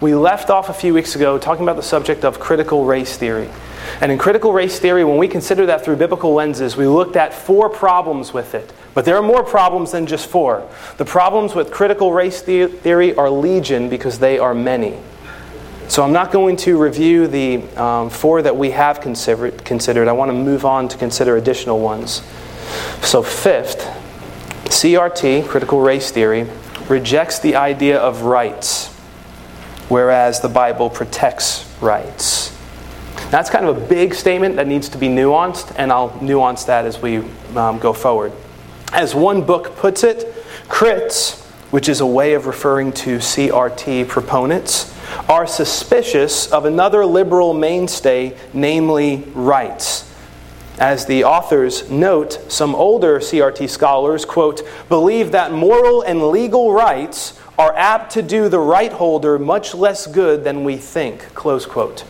We left off a few weeks ago talking about the subject of critical race theory. And in critical race theory, when we consider that through biblical lenses, we looked at four problems with it. But there are more problems than just four. The problems with critical race theory are legion because they are many. So I'm not going to review the um, four that we have considered, considered. I want to move on to consider additional ones. So, fifth, CRT, critical race theory, rejects the idea of rights, whereas the Bible protects rights. That's kind of a big statement that needs to be nuanced, and I'll nuance that as we um, go forward. As one book puts it, crits, which is a way of referring to CRT proponents, are suspicious of another liberal mainstay, namely rights. As the authors note, some older CRT scholars, quote, believe that moral and legal rights are apt to do the right holder much less good than we think, close quote.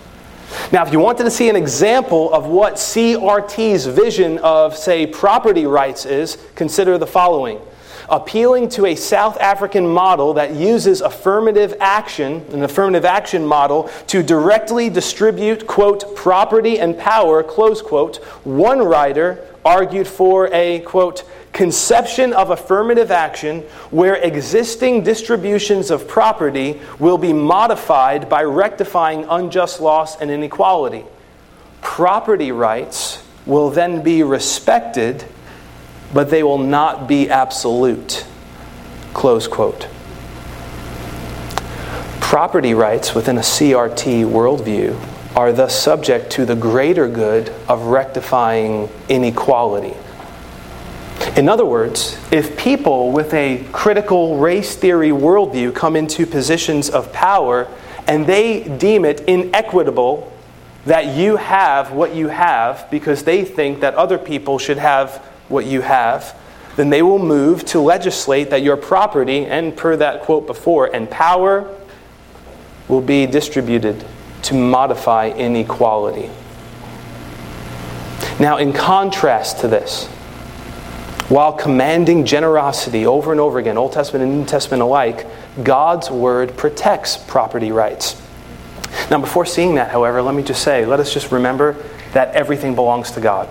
Now, if you wanted to see an example of what CRT's vision of, say, property rights is, consider the following appealing to a South African model that uses affirmative action, an affirmative action model, to directly distribute, quote, property and power, close quote, one writer argued for a, quote, conception of affirmative action where existing distributions of property will be modified by rectifying unjust loss and inequality. Property rights will then be respected but they will not be absolute. Close quote. Property rights within a CRT worldview are thus subject to the greater good of rectifying inequality. In other words, if people with a critical race theory worldview come into positions of power and they deem it inequitable that you have what you have because they think that other people should have what you have, then they will move to legislate that your property, and per that quote before, and power will be distributed to modify inequality. Now, in contrast to this, while commanding generosity over and over again, Old Testament and New Testament alike, God's word protects property rights. Now, before seeing that, however, let me just say, let us just remember that everything belongs to God.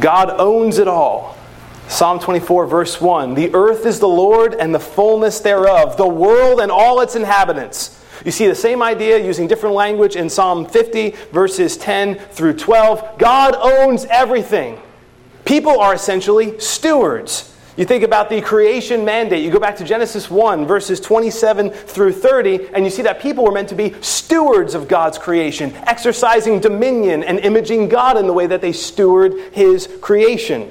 God owns it all. Psalm 24, verse 1 The earth is the Lord and the fullness thereof, the world and all its inhabitants. You see the same idea using different language in Psalm 50, verses 10 through 12. God owns everything. People are essentially stewards. You think about the creation mandate. You go back to Genesis 1, verses 27 through 30, and you see that people were meant to be stewards of God's creation, exercising dominion and imaging God in the way that they steward His creation.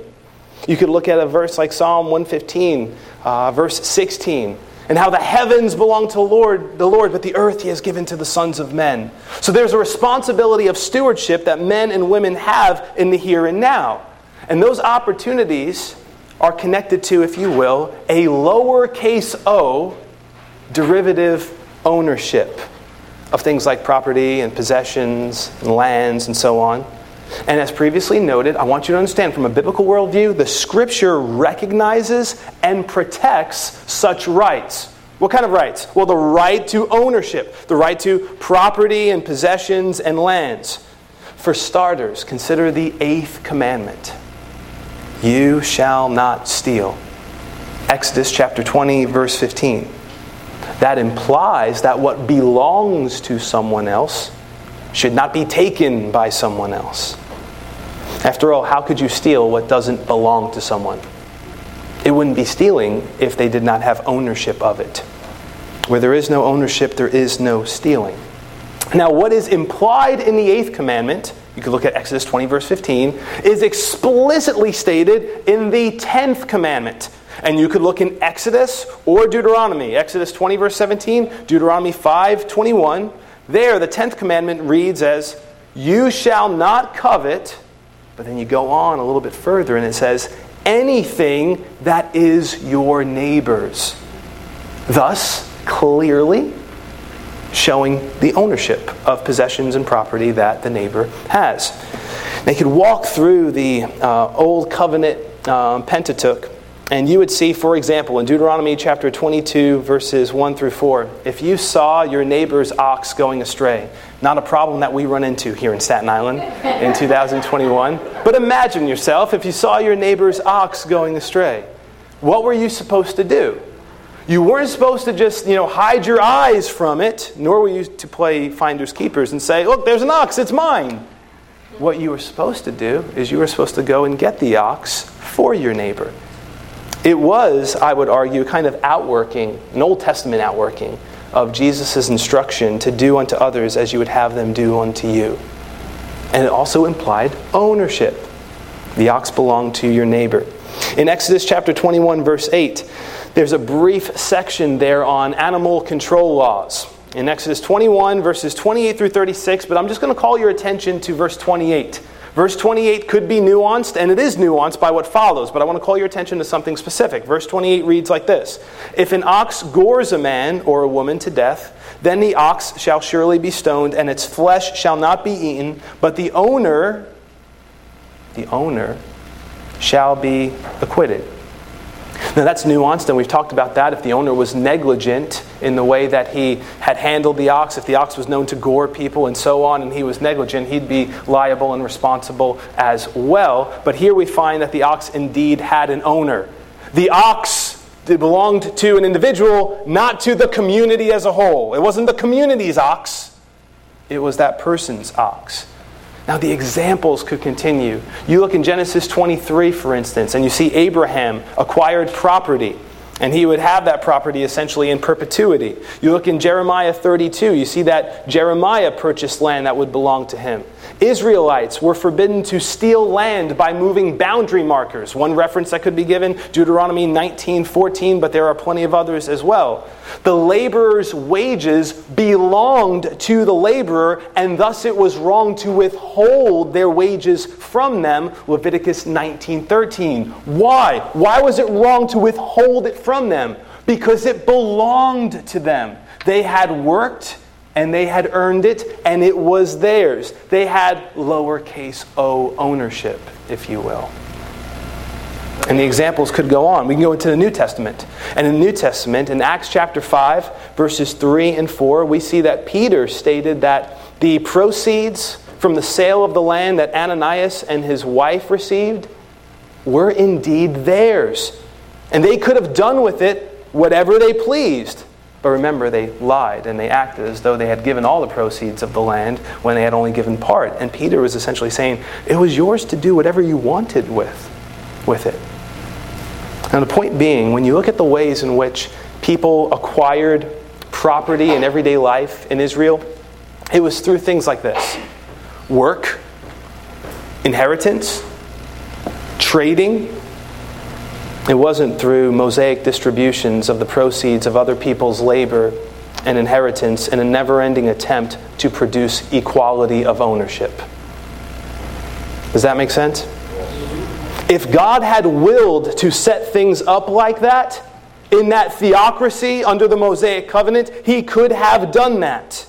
You could look at a verse like Psalm 115, uh, verse 16, and how the heavens belong to Lord, the Lord, but the earth He has given to the sons of men. So there's a responsibility of stewardship that men and women have in the here and now. And those opportunities are connected to, if you will, a lowercase o derivative ownership of things like property and possessions and lands and so on. And as previously noted, I want you to understand from a biblical worldview, the scripture recognizes and protects such rights. What kind of rights? Well, the right to ownership, the right to property and possessions and lands. For starters, consider the eighth commandment you shall not steal. Exodus chapter 20, verse 15. That implies that what belongs to someone else should not be taken by someone else. After all, how could you steal what doesn't belong to someone? It wouldn't be stealing if they did not have ownership of it. Where there is no ownership, there is no stealing. Now, what is implied in the eighth commandment you can look at Exodus 20, verse 15, is explicitly stated in the 10th commandment. And you could look in Exodus or Deuteronomy. Exodus 20, verse 17, Deuteronomy 5, 21. There, the 10th commandment reads as, You shall not covet, but then you go on a little bit further and it says, anything that is your neighbor's. Thus, clearly, showing the ownership of possessions and property that the neighbor has. They could walk through the uh, Old Covenant um, Pentateuch And you would see, for example, in Deuteronomy chapter 22, verses 1 through 4, if you saw your neighbor's ox going astray, not a problem that we run into here in Staten Island in 2021, but imagine yourself if you saw your neighbor's ox going astray. What were you supposed to do? You weren't supposed to just, you know, hide your eyes from it, nor were you to play finders keepers and say, "Look, there's an ox, it's mine." What you were supposed to do is you were supposed to go and get the ox for your neighbor. It was, I would argue, kind of outworking, an Old Testament outworking of Jesus' instruction to do unto others as you would have them do unto you. And it also implied ownership. The ox belonged to your neighbor. In Exodus chapter 21, verse 8, there's a brief section there on animal control laws. In Exodus 21, verses 28 through 36, but I'm just going to call your attention to verse 28. Verse 28 could be nuanced, and it is nuanced by what follows, but I want to call your attention to something specific. Verse 28 reads like this If an ox gores a man or a woman to death, then the ox shall surely be stoned, and its flesh shall not be eaten, but the owner, the owner, shall be acquitted. Now that's nuanced, and we've talked about that. If the owner was negligent in the way that he had handled the ox, if the ox was known to gore people and so on, and he was negligent, he'd be liable and responsible as well. But here we find that the ox indeed had an owner. The ox belonged to an individual, not to the community as a whole. It wasn't the community's ox, it was that person's ox. Now, the examples could continue. You look in Genesis 23, for instance, and you see Abraham acquired property, and he would have that property essentially in perpetuity. You look in Jeremiah 32, you see that Jeremiah purchased land that would belong to him. Israelites were forbidden to steal land by moving boundary markers. One reference that could be given, Deuteronomy 19:14, but there are plenty of others as well. The laborer's wages belonged to the laborer, and thus it was wrong to withhold their wages from them. Leviticus 19:13. Why? Why was it wrong to withhold it from them? Because it belonged to them. They had worked and they had earned it and it was theirs. They had lowercase o ownership, if you will. And the examples could go on. We can go into the New Testament. And in the New Testament, in Acts chapter 5, verses 3 and 4, we see that Peter stated that the proceeds from the sale of the land that Ananias and his wife received were indeed theirs. And they could have done with it whatever they pleased. But remember, they lied and they acted as though they had given all the proceeds of the land when they had only given part. And Peter was essentially saying, it was yours to do whatever you wanted with, with it. Now, the point being, when you look at the ways in which people acquired property in everyday life in Israel, it was through things like this work, inheritance, trading, it wasn't through mosaic distributions of the proceeds of other people's labor and inheritance in a never ending attempt to produce equality of ownership. Does that make sense? If God had willed to set things up like that, in that theocracy under the Mosaic covenant, he could have done that.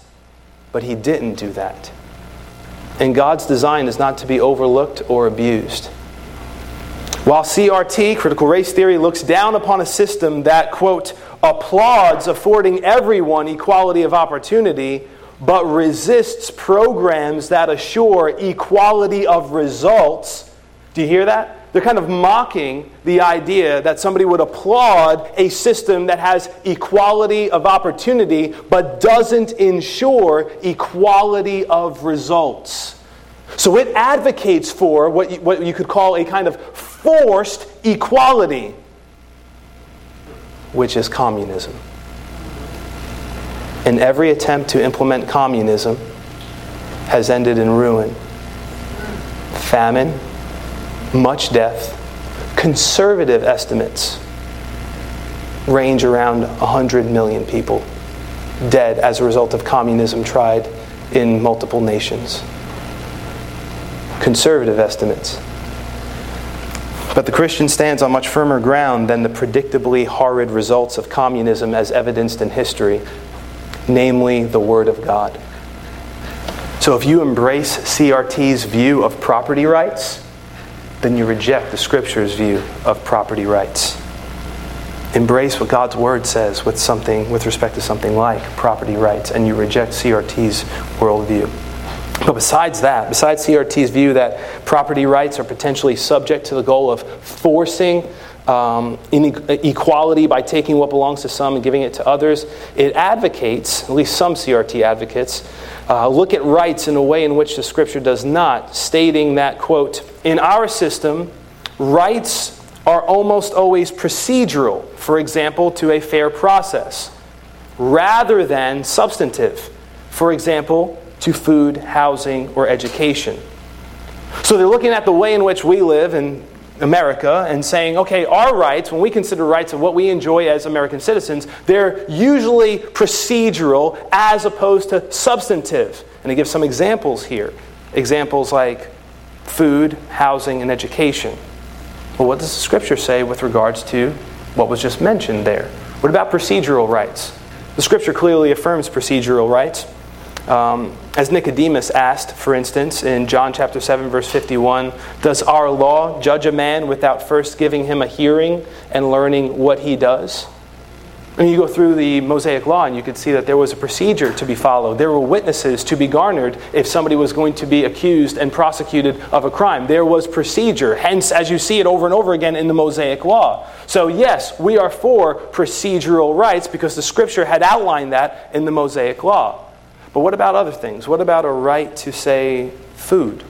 But he didn't do that. And God's design is not to be overlooked or abused. While CRT, critical race theory, looks down upon a system that, quote, applauds affording everyone equality of opportunity, but resists programs that assure equality of results. Do you hear that? They're kind of mocking the idea that somebody would applaud a system that has equality of opportunity but doesn't ensure equality of results. So it advocates for what you, what you could call a kind of forced equality, which is communism. And every attempt to implement communism has ended in ruin, famine, much death. Conservative estimates range around 100 million people dead as a result of communism tried in multiple nations. Conservative estimates. But the Christian stands on much firmer ground than the predictably horrid results of communism as evidenced in history, namely the Word of God. So if you embrace CRT's view of property rights, then you reject the Scripture's view of property rights. embrace what God's word says with something with respect to something like property rights, and you reject CRT's worldview. But besides that, besides CRT's view that property rights are potentially subject to the goal of forcing um, inequality by taking what belongs to some and giving it to others, it advocates, at least some CRT advocates, uh, look at rights in a way in which the scripture does not, stating that, quote, in our system, rights are almost always procedural, for example, to a fair process, rather than substantive, for example, to food, housing, or education. So they're looking at the way in which we live in America and saying, okay, our rights, when we consider rights of what we enjoy as American citizens, they're usually procedural as opposed to substantive. And he gives some examples here. Examples like food, housing, and education. Well, what does the scripture say with regards to what was just mentioned there? What about procedural rights? The scripture clearly affirms procedural rights. Um, as Nicodemus asked, for instance, in John chapter 7, verse 51, does our law judge a man without first giving him a hearing and learning what he does? And you go through the Mosaic Law and you can see that there was a procedure to be followed. There were witnesses to be garnered if somebody was going to be accused and prosecuted of a crime. There was procedure, hence, as you see it over and over again in the Mosaic Law. So, yes, we are for procedural rights because the Scripture had outlined that in the Mosaic Law. But what about other things? What about a right to, say, food?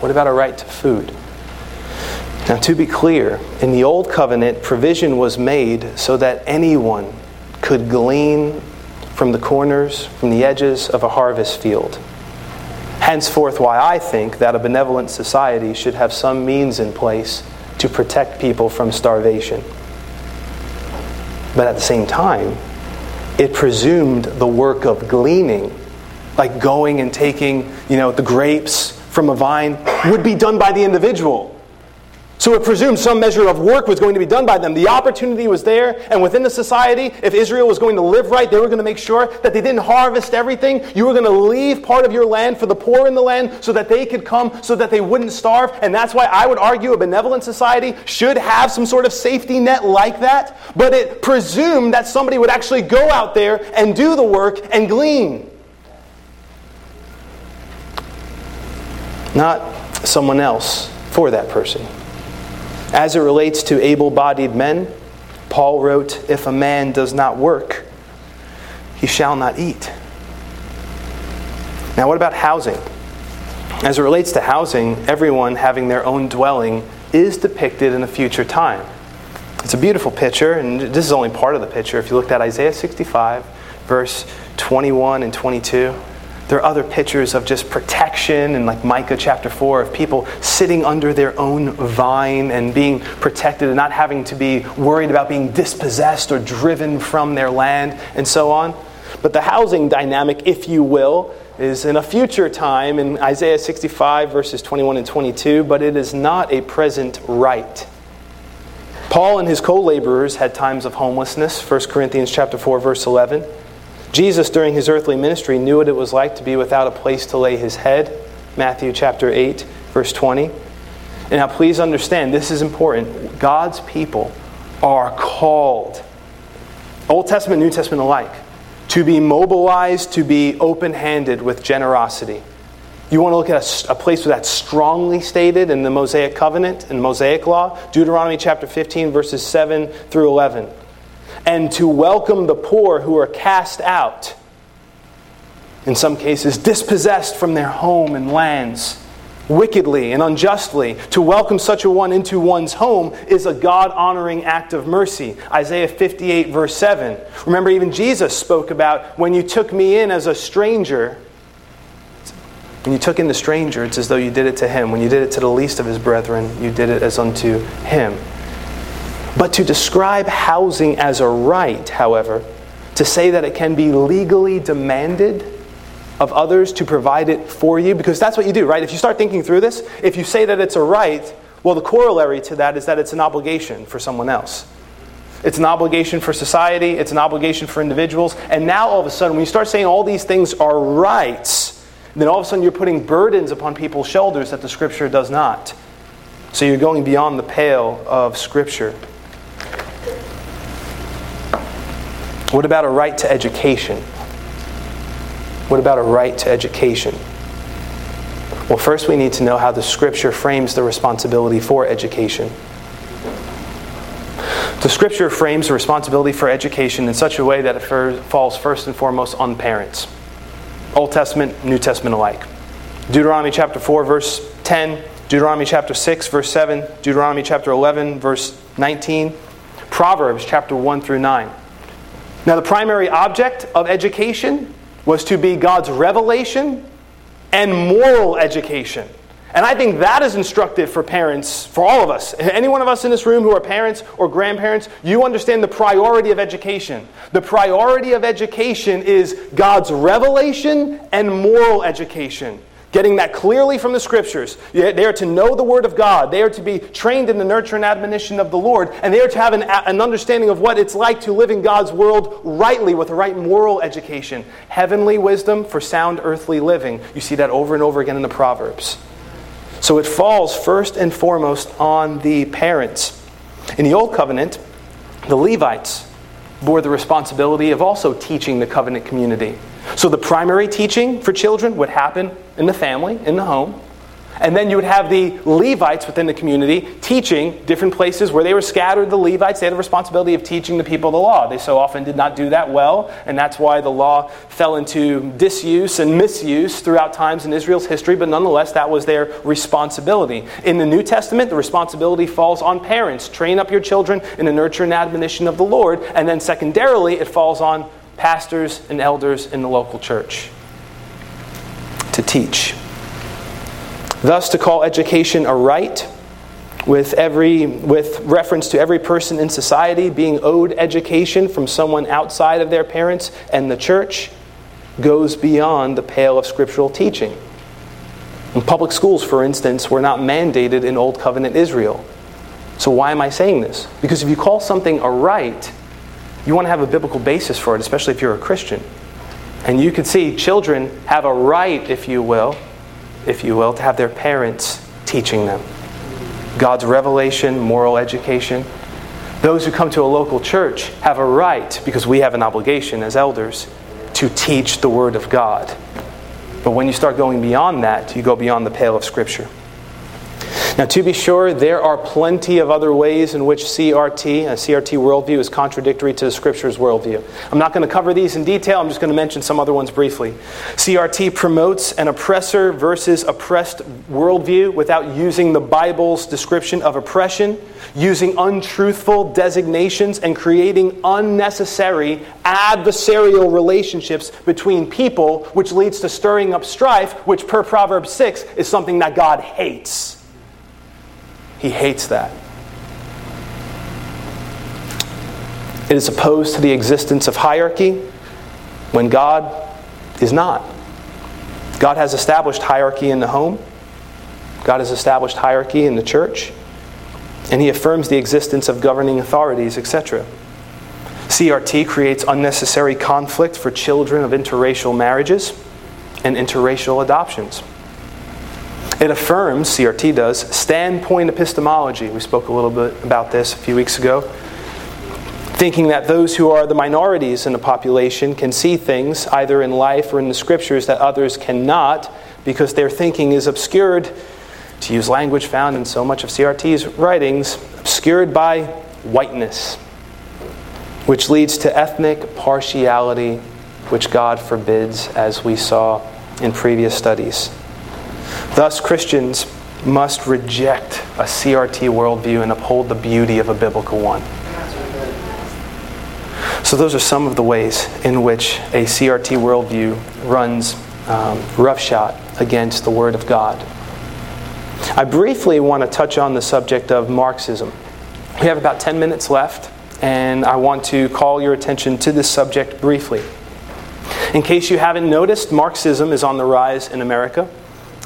What about a right to food? Now, to be clear, in the Old Covenant, provision was made so that anyone could glean from the corners, from the edges of a harvest field. Henceforth, why I think that a benevolent society should have some means in place to protect people from starvation. But at the same time, it presumed the work of gleaning, like going and taking, you know, the grapes from a vine, would be done by the individual. So it presumed some measure of work was going to be done by them. The opportunity was there, and within the society, if Israel was going to live right, they were going to make sure that they didn't harvest everything. You were going to leave part of your land for the poor in the land so that they could come, so that they wouldn't starve. And that's why I would argue a benevolent society should have some sort of safety net like that. But it presumed that somebody would actually go out there and do the work and glean. Not someone else for that person. As it relates to able bodied men, Paul wrote, If a man does not work, he shall not eat. Now, what about housing? As it relates to housing, everyone having their own dwelling is depicted in a future time. It's a beautiful picture, and this is only part of the picture. If you looked at Isaiah 65, verse 21 and 22, there are other pictures of just protection and like Micah chapter 4 of people sitting under their own vine and being protected and not having to be worried about being dispossessed or driven from their land and so on. But the housing dynamic, if you will, is in a future time in Isaiah 65 verses 21 and 22, but it is not a present right. Paul and his co-laborers had times of homelessness, 1 Corinthians chapter 4 verse 11. Jesus, during his earthly ministry, knew what it was like to be without a place to lay his head. Matthew chapter 8, verse 20. And now, please understand, this is important. God's people are called, Old Testament, New Testament alike, to be mobilized, to be open handed with generosity. You want to look at a, a, place where that's strongly stated in the Mosaic covenant and Mosaic law? Deuteronomy chapter 15, verses 7 through 11 and to welcome the poor who are cast out, in some cases, dispossessed from their home and lands wickedly and unjustly. To welcome such a one into one's home is a God honoring act of mercy. Isaiah 58, verse 7. Remember, even Jesus spoke about when you took me in as a stranger. When you took in the stranger, it's as though you did it to him. When you did it to the least of his brethren, you did it as unto him. But to describe housing as a right, however, to say that it can be legally demanded of others to provide it for you, because that's what you do, right? If you start thinking through this, if you say that it's a right, well, the corollary to that is that it's an obligation for someone else. It's an obligation for society, it's an obligation for individuals, and now all of a sudden, when you start saying all these things are rights, then all of a sudden you're putting burdens upon people's shoulders that the Scripture does not. So you're going beyond the pale of Scripture. What about a right to education? What about a right to education? Well, first we need to know how the scripture frames the responsibility for education. The scripture frames the responsibility for education in such a way that it falls first and foremost on parents. Old Testament, New Testament alike. Deuteronomy chapter 4, verse 10, Deuteronomy chapter 6, verse 7, Deuteronomy chapter 11, verse 19, Proverbs chapter 1 through 9. Now, the primary object of education was to be God's revelation and moral education. And I think that is instructive for parents, for all of us. Any one of us in this room who are parents or grandparents, you understand the priority of education. The priority of education is God's revelation and moral education. Getting that clearly from the scriptures. They are to know the Word of God. They are to be trained in the nurture and admonition of the Lord. And they are to have an, an understanding of what it's like to live in God's world rightly with the right moral education. Heavenly wisdom for sound earthly living. You see that over and over again in the Proverbs. So it falls first and foremost on the parents. In the Old Covenant, the Levites bore the responsibility of also teaching the covenant community. So the primary teaching for children would happen in the family, in the home. And then you would have the Levites within the community teaching different places where they were scattered. The Levites, they had the responsibility of teaching the people the law. They so often did not do that well, and that's why the law fell into disuse and misuse throughout times in Israel's history, but nonetheless, that was their responsibility. In the New Testament, the responsibility falls on parents. Train up your children in the nurture and admonition of the Lord, and then secondarily, it falls on pastors and elders in the local church to teach. Thus, to call education a right, with, every, with reference to every person in society being owed education from someone outside of their parents and the church, goes beyond the pale of scriptural teaching. In public schools, for instance, were not mandated in Old Covenant Israel. So, why am I saying this? Because if you call something a right, you want to have a biblical basis for it, especially if you're a Christian. And you can see children have a right, if you will, if you will, to have their parents teaching them. God's revelation, moral education. Those who come to a local church have a right, because we have an obligation as elders, to teach the Word of God. But when you start going beyond that, you go beyond the pale of Scripture. Now, to be sure, there are plenty of other ways in which CRT, a uh, CRT worldview, is contradictory to the Scripture's worldview. I'm not going to cover these in detail, I'm just going to mention some other ones briefly. CRT promotes an oppressor versus oppressed worldview without using the Bible's description of oppression, using untruthful designations, and creating unnecessary adversarial relationships between people, which leads to stirring up strife, which, per Proverbs 6, is something that God hates. He hates that. It is opposed to the existence of hierarchy when God is not. God has established hierarchy in the home, God has established hierarchy in the church, and He affirms the existence of governing authorities, etc. CRT creates unnecessary conflict for children of interracial marriages and interracial adoptions. It affirms, CRT does, standpoint epistemology. We spoke a little bit about this a few weeks ago. Thinking that those who are the minorities in a population can see things either in life or in the scriptures that others cannot because their thinking is obscured, to use language found in so much of CRT's writings, obscured by whiteness, which leads to ethnic partiality, which God forbids, as we saw in previous studies. Thus, Christians must reject a CRT worldview and uphold the beauty of a biblical one. So, those are some of the ways in which a CRT worldview runs um, roughshod against the Word of God. I briefly want to touch on the subject of Marxism. We have about 10 minutes left, and I want to call your attention to this subject briefly. In case you haven't noticed, Marxism is on the rise in America.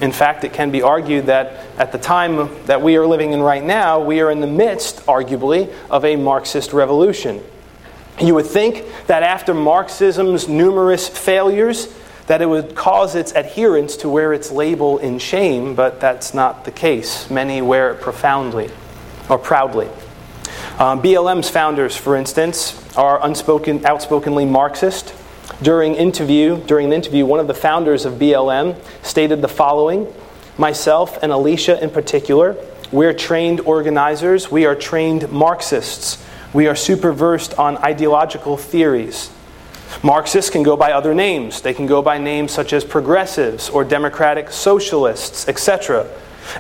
In fact, it can be argued that at the time that we are living in right now, we are in the midst, arguably, of a Marxist revolution. You would think that after Marxism's numerous failures, that it would cause its adherents to wear its label in shame, but that's not the case. Many wear it profoundly or proudly. Um, BLM's founders, for instance, are unspoken, outspokenly Marxist. During interview, during an interview, one of the founders of BLM stated the following: Myself and Alicia in particular, we're trained organizers. We are trained Marxists. We are super versed on ideological theories. Marxists can go by other names. They can go by names such as progressives or democratic socialists, etc.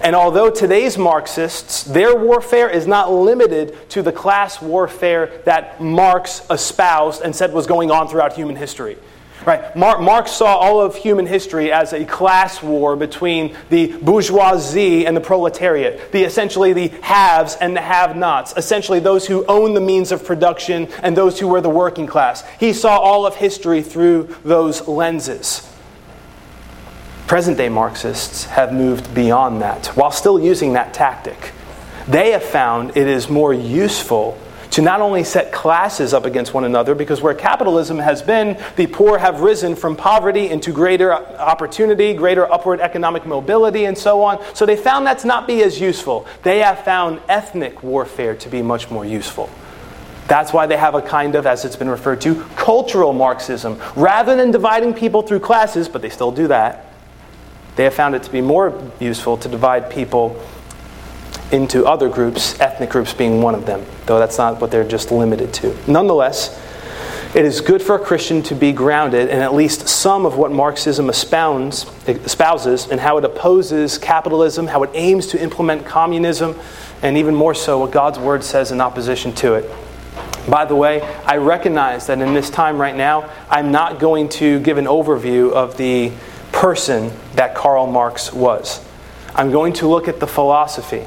And although today's Marxists, their warfare is not limited to the class warfare that Marx espoused and said was going on throughout human history. Right? Marx saw all of human history as a class war between the bourgeoisie and the proletariat, the essentially the haves and the have-nots, essentially those who own the means of production and those who were the working class. He saw all of history through those lenses. Present day Marxists have moved beyond that while still using that tactic. They have found it is more useful to not only set classes up against one another, because where capitalism has been, the poor have risen from poverty into greater opportunity, greater upward economic mobility, and so on. So they found that to not be as useful. They have found ethnic warfare to be much more useful. That's why they have a kind of, as it's been referred to, cultural Marxism. Rather than dividing people through classes, but they still do that, they have found it to be more useful to divide people into other groups, ethnic groups being one of them, though that's not what they're just limited to. Nonetheless, it is good for a Christian to be grounded in at least some of what Marxism espouses, espouses and how it opposes capitalism, how it aims to implement communism, and even more so what God's Word says in opposition to it. By the way, I recognize that in this time right now, I'm not going to give an overview of the person that Karl Marx was. I'm going to look at the philosophy.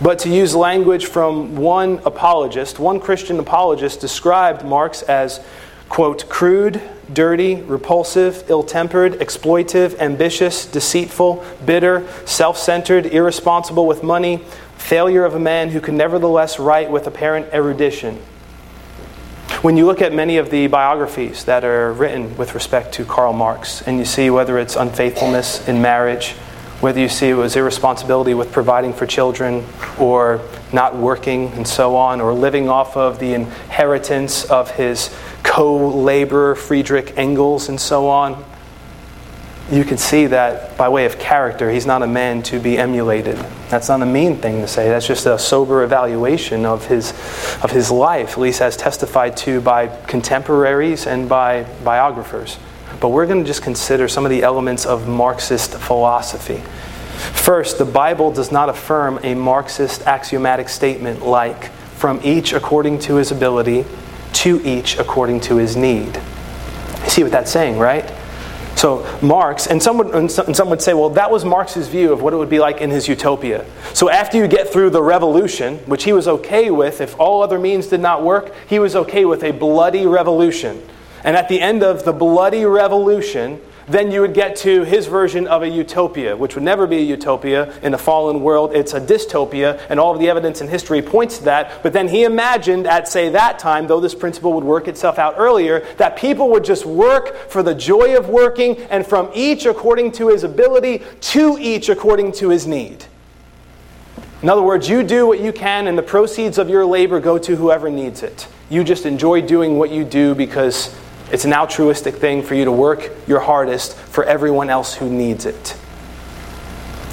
But to use language from one apologist, one Christian apologist described Marx as, quote, crude, dirty, repulsive, ill tempered, exploitive, ambitious, deceitful, bitter, self centered, irresponsible with money, failure of a man who can nevertheless write with apparent erudition. When you look at many of the biographies that are written with respect to Karl Marx, and you see whether it's unfaithfulness in marriage, whether you see it was irresponsibility with providing for children, or not working and so on, or living off of the inheritance of his co laborer Friedrich Engels and so on, you can see that by way of character, he's not a man to be emulated. That's not a mean thing to say. That's just a sober evaluation of his, of his life, at least as testified to by contemporaries and by biographers. But we're going to just consider some of the elements of Marxist philosophy. First, the Bible does not affirm a Marxist axiomatic statement like, from each according to his ability, to each according to his need. You see what that's saying, right? So Marx, and some, would, and some would say, well, that was Marx's view of what it would be like in his utopia. So after you get through the revolution, which he was okay with, if all other means did not work, he was okay with a bloody revolution. And at the end of the bloody revolution, then you would get to his version of a utopia, which would never be a utopia in a fallen world. It's a dystopia, and all of the evidence in history points to that. But then he imagined at, say, that time, though this principle would work itself out earlier, that people would just work for the joy of working, and from each according to his ability, to each according to his need. In other words, you do what you can, and the proceeds of your labor go to whoever needs it. You just enjoy doing what you do because it's an altruistic thing for you to work your hardest for everyone else who needs it.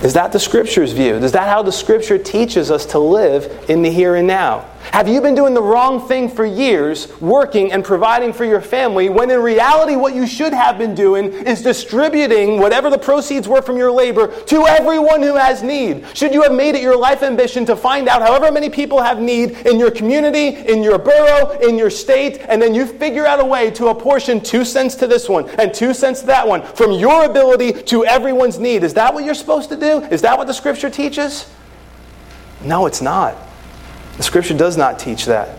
Is that the Scripture's view? Is that how the Scripture teaches us to live in the here and now? Have you been doing the wrong thing for years, working and providing for your family, when in reality, what you should have been doing is distributing whatever the proceeds were from your labor to everyone who has need? Should you have made it your life ambition to find out however many people have need in your community, in your borough, in your state, and then you figure out a way to apportion two cents to this one and two cents to that one from your ability to everyone's need? Is that what you're supposed to do? Is that what the Scripture teaches? No, it's not. The scripture does not teach that.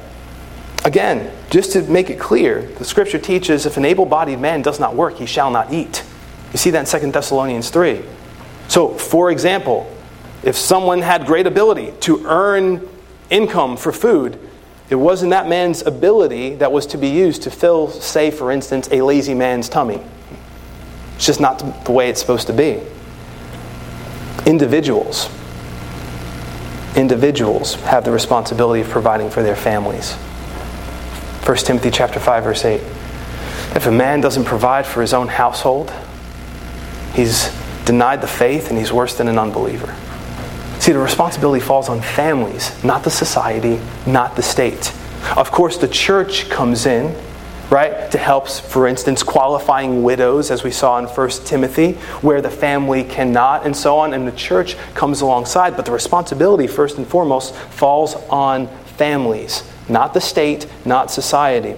Again, just to make it clear, the scripture teaches if an able bodied man does not work, he shall not eat. You see that in 2 Thessalonians 3. So, for example, if someone had great ability to earn income for food, it wasn't that man's ability that was to be used to fill, say, for instance, a lazy man's tummy. It's just not the way it's supposed to be. Individuals individuals have the responsibility of providing for their families. 1 Timothy chapter 5 verse 8. If a man doesn't provide for his own household, he's denied the faith and he's worse than an unbeliever. See, the responsibility falls on families, not the society, not the state. Of course, the church comes in, right, to help, for instance, qualifying widows, as we saw in 1 Timothy, where the family cannot, and so on, and the church comes alongside. But the responsibility, first and foremost, falls on families, not the state, not society.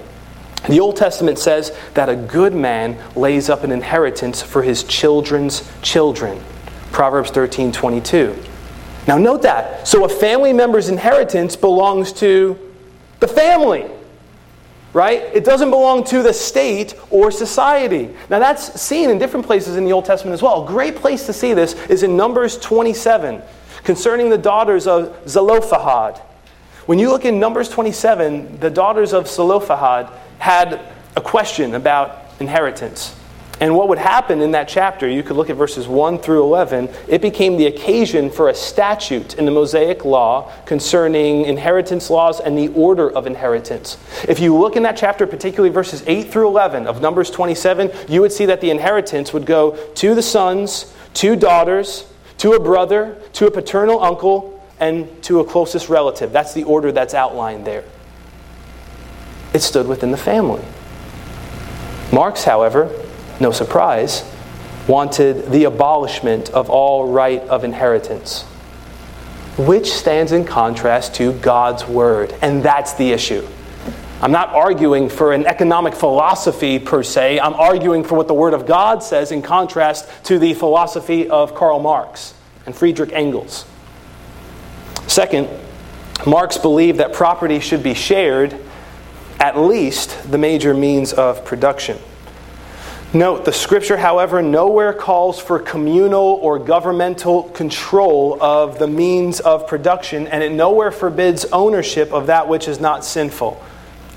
The Old Testament says that a good man lays up an inheritance for his children's children. Proverbs 13 22. Now, note that. So, a family member's inheritance belongs to the family, right? It doesn't belong to the state or society. Now, that's seen in different places in the Old Testament as well. A great place to see this is in Numbers 27 concerning the daughters of Zelophehad. When you look in Numbers 27, the daughters of Zelophehad had a question about inheritance. And what would happen in that chapter, you could look at verses 1 through 11, it became the occasion for a statute in the Mosaic law concerning inheritance laws and the order of inheritance. If you look in that chapter, particularly verses 8 through 11 of Numbers 27, you would see that the inheritance would go to the sons, to daughters, to a brother, to a paternal uncle, and to a closest relative. That's the order that's outlined there. It stood within the family. Marx, however, no surprise, wanted the abolishment of all right of inheritance, which stands in contrast to God's word. And that's the issue. I'm not arguing for an economic philosophy per se. I'm arguing for what the Word of God says in contrast to the philosophy of Karl Marx and Friedrich Engels. Second, Marx believed that property should be shared, at least the major means of production. Note, the scripture, however, nowhere calls for communal or governmental control of the means of production, and it nowhere forbids ownership of that which is not sinful.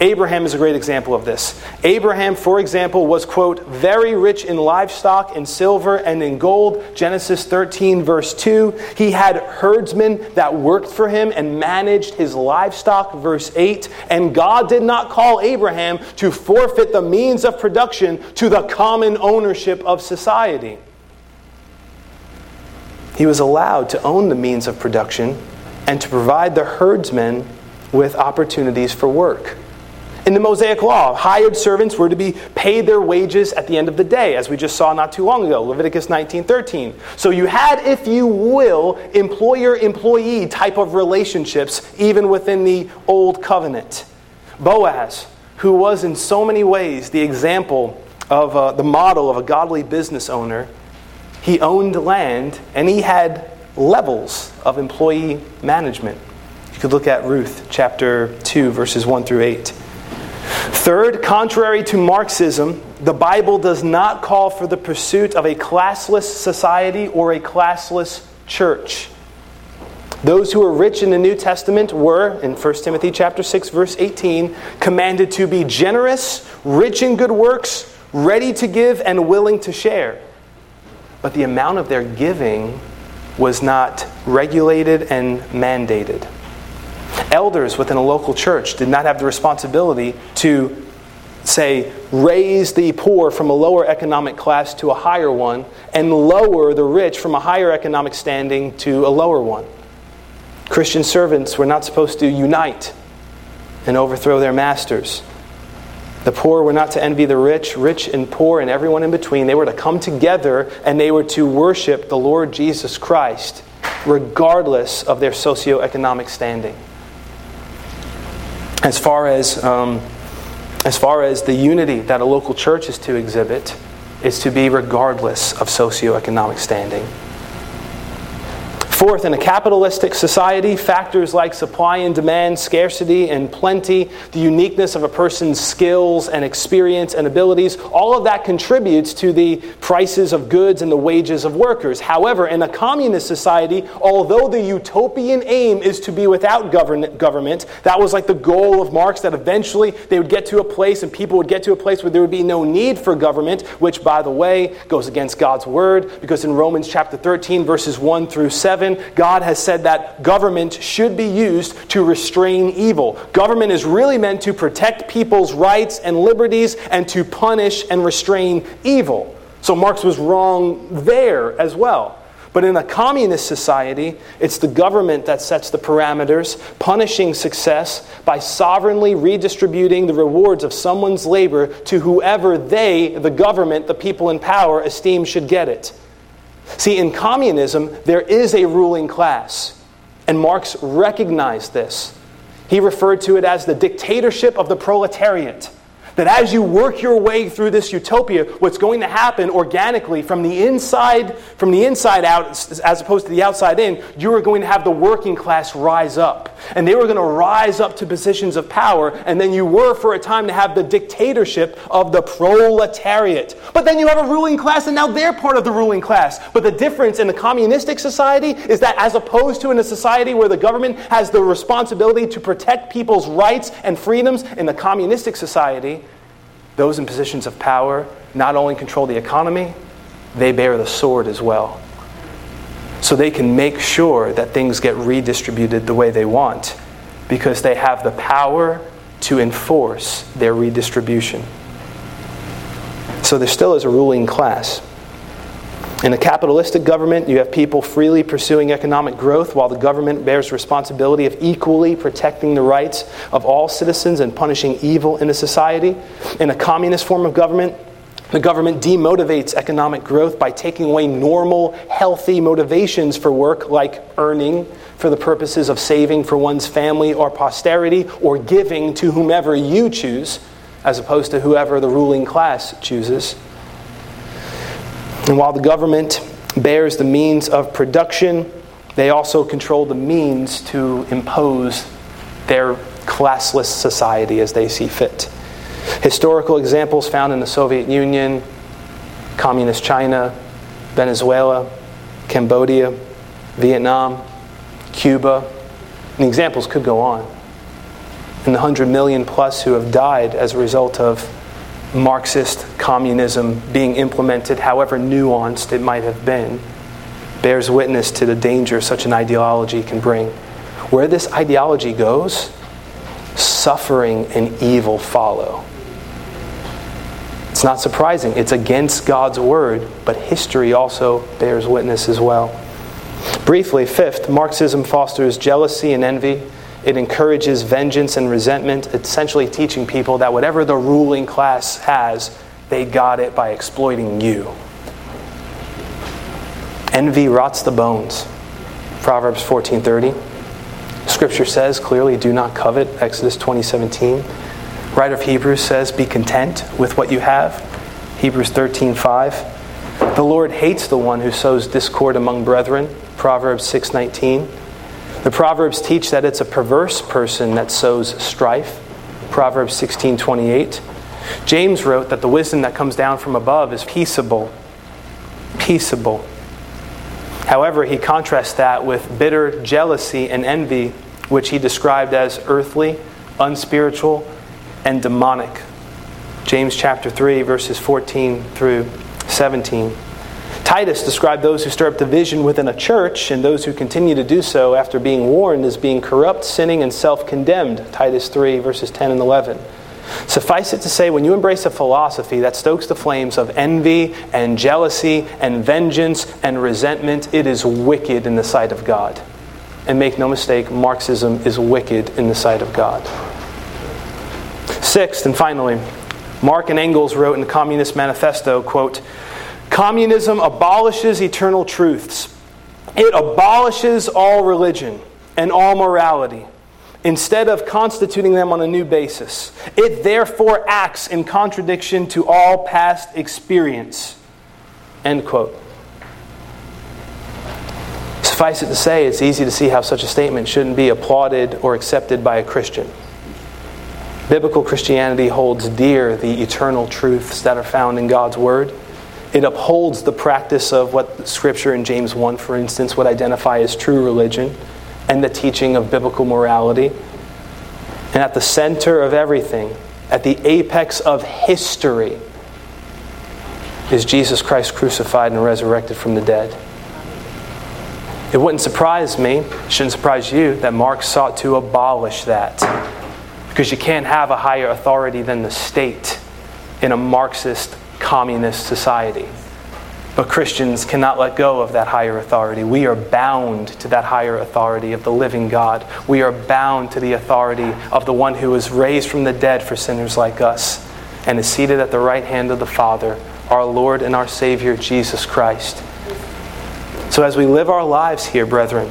Abraham is a great example of this. Abraham, for example, was, quote, very rich in livestock, in silver, and in gold. Genesis 13, verse 2. He had herdsmen that worked for him and managed his livestock, verse 8. And God did not call Abraham to forfeit the means of production to the common ownership of society. He was allowed to own the means of production and to provide the herdsmen with opportunities for work. In the Mosaic Law, hired servants were to be paid their wages at the end of the day, as we just saw not too long ago, Leviticus 19:13. So you had, if you will, employer-employee type of relationships even within the old covenant. Boaz, who was in so many ways the example of uh, the model of a godly business owner, he owned land and he had levels of employee management. You could look at Ruth chapter 2, verses 1 through 8. Third, contrary to Marxism, the Bible does not call for the pursuit of a classless society or a classless church. Those who were rich in the New Testament were, in 1 Timothy chapter 6 verse 18, commanded to be generous, rich in good works, ready to give and willing to share. But the amount of their giving was not regulated and mandated. Elders within a local church did not have the responsibility to, say, raise the poor from a lower economic class to a higher one and lower the rich from a higher economic standing to a lower one. Christian servants were not supposed to unite and overthrow their masters. The poor were not to envy the rich, rich and poor, and everyone in between. They were to come together and they were to worship the Lord Jesus Christ, regardless of their socioeconomic standing as far as um, as far as the unity that a local church is to exhibit is to be regardless of socioeconomic standing. Fourth, in a capitalistic society, factors like supply and demand, scarcity and plenty, the uniqueness of a person's skills and experience and abilities, all of that contributes to the prices of goods and the wages of workers. However, in a communist society, although the utopian aim is to be without government, that was like the goal of Marx, that eventually they would get to a place and people would get to a place where there would be no need for government, which, by the way, goes against God's word, because in Romans chapter 13, verses 1 through 7, 7, God has said that government should be used to restrain evil. Government is really meant to protect people's rights and liberties and to punish and restrain evil. So Marx was wrong there as well. But in a communist society, it's the government that sets the parameters, punishing success by sovereignly redistributing the rewards of someone's labor to whoever they, the government, the people in power, esteem should get it. See, in communism, there is a ruling class, and Marx recognized this. He referred to it as the dictatorship of the proletariat. That as you work your way through this utopia, what's going to happen organically from the inside, from the inside out, as opposed to the outside in, you are going to have the working class rise up. And they were going to rise up to positions of power, and then you were for a time to have the dictatorship of the proletariat. But then you have a ruling class, and now they're part of the ruling class. But the difference in the communistic society is that as opposed to in a society where the government has the responsibility to protect people's rights and freedoms, in the communistic society, those in positions of power not only control the economy, they bear the sword as well. So they can make sure that things get redistributed the way they want because they have the power to enforce their redistribution. So there still is a ruling class. In a capitalistic government, you have people freely pursuing economic growth while the government bears responsibility of equally protecting the rights of all citizens and punishing evil in a society. In a communist form of government, the government demotivates economic growth by taking away normal, healthy motivations for work, like earning for the purposes of saving for one's family or posterity, or giving to whomever you choose, as opposed to whoever the ruling class chooses. And while the government bears the means of production, they also control the means to impose their classless society as they see fit. Historical examples found in the Soviet Union, Communist China, Venezuela, Cambodia, Vietnam, Cuba, and the examples could go on. And the 100 million plus who have died as a result of Marxist communism being implemented, however nuanced it might have been, bears witness to the danger such an ideology can bring. Where this ideology goes, suffering and evil follow. It's not surprising. It's against God's word, but history also bears witness as well. Briefly, fifth, Marxism fosters jealousy and envy it encourages vengeance and resentment, essentially teaching people that whatever the ruling class has, they got it by exploiting you. Envy rots the bones. Proverbs 14:30. Scripture says clearly, "Do not covet." Exodus 20:17. Writer of Hebrews says, "Be content with what you have." Hebrews 13:5. The Lord hates the one who sows discord among brethren. Proverbs 6:19. The Proverbs teach that it's a perverse person that sows strife. Proverbs 16:28. James wrote that the wisdom that comes down from above is peaceable. Peaceable. However, he contrasts that with bitter jealousy and envy, which he described as earthly, unspiritual, and demonic. James chapter 3 verses 14 through 17. Titus described those who stir up division within a church and those who continue to do so after being warned as being corrupt, sinning, and self condemned. Titus 3, verses 10 and 11. Suffice it to say, when you embrace a philosophy that stokes the flames of envy and jealousy and vengeance and resentment, it is wicked in the sight of God. And make no mistake, Marxism is wicked in the sight of God. Sixth, and finally, Marx and Engels wrote in the Communist Manifesto, quote, Communism abolishes eternal truths. It abolishes all religion and all morality instead of constituting them on a new basis. It therefore acts in contradiction to all past experience. End quote. Suffice it to say, it's easy to see how such a statement shouldn't be applauded or accepted by a Christian. Biblical Christianity holds dear the eternal truths that are found in God's Word. It upholds the practice of what Scripture in James 1, for instance, would identify as true religion and the teaching of biblical morality. And at the center of everything, at the apex of history, is Jesus Christ crucified and resurrected from the dead. It wouldn't surprise me, shouldn't surprise you, that Marx sought to abolish that. Because you can't have a higher authority than the state in a Marxist communist society. But Christians cannot let go of that higher authority. We are bound to that higher authority of the living God. We are bound to the authority of the one who was raised from the dead for sinners like us and is seated at the right hand of the Father, our Lord and our Savior, Jesus Christ. So, as we live our lives here, brethren,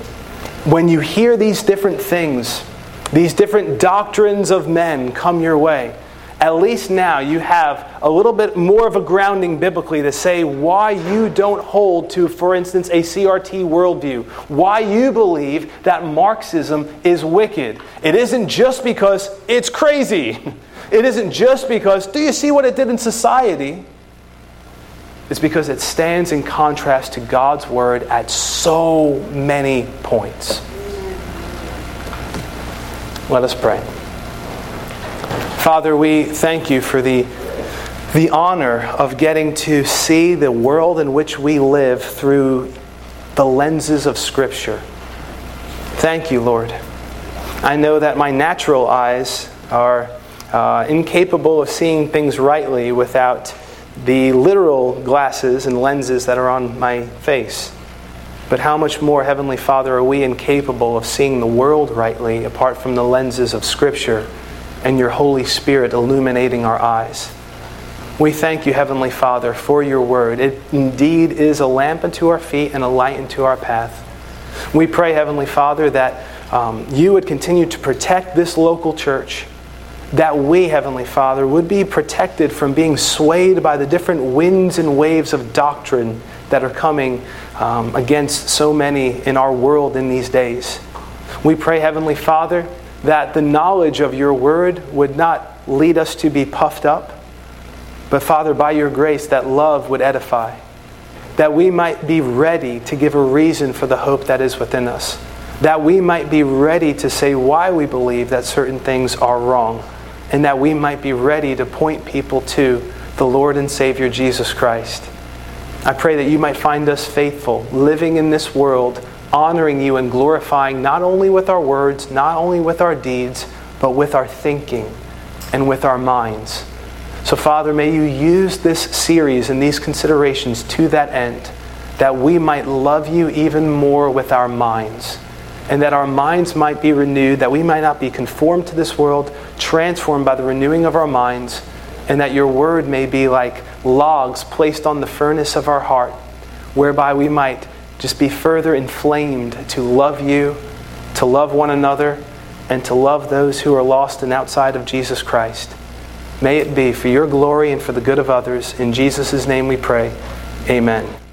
when you hear these different things, these different doctrines of men come your way, at least now you have a little bit more of a grounding biblically to say why you don't hold to, for instance, a CRT worldview, why you believe that Marxism is wicked. It isn't just because it's crazy. It isn't just because, do you see what it did in society? It's because it stands in contrast to God's word at so many points. Let us pray. Father, we thank you for the, the honor of getting to see the world in which we live through the lenses of Scripture. Thank you, Lord. I know that my natural eyes are uh, incapable of seeing things rightly without the literal glasses and lenses that are on my face. But how much more, Heavenly Father, are we incapable of seeing the world rightly apart from the lenses of Scripture? And your Holy Spirit illuminating our eyes. We thank you, Heavenly Father, for your word. It indeed is a lamp unto our feet and a light unto our path. We pray, Heavenly Father, that um, you would continue to protect this local church, that we, Heavenly Father, would be protected from being swayed by the different winds and waves of doctrine that are coming um, against so many in our world in these days. We pray, Heavenly Father, that the knowledge of your word would not lead us to be puffed up, but Father, by your grace, that love would edify, that we might be ready to give a reason for the hope that is within us, that we might be ready to say why we believe that certain things are wrong, and that we might be ready to point people to the Lord and Savior Jesus Christ. I pray that you might find us faithful, living in this world honoring you and glorifying not only with our words, not only with our deeds, but with our thinking and with our minds. So, Father, may you use this series and these considerations to that end, that we might love you even more with our minds, and that our minds might be renewed, that we might not be conformed to this world, transformed by the renewing of our minds, and that your word may be like logs placed on the furnace of our heart, whereby we might just be further inflamed to love you, to love one another, and to love those who are lost and outside of Jesus Christ. May it be for your glory and for the good of others. In Jesus' name we pray. Amen.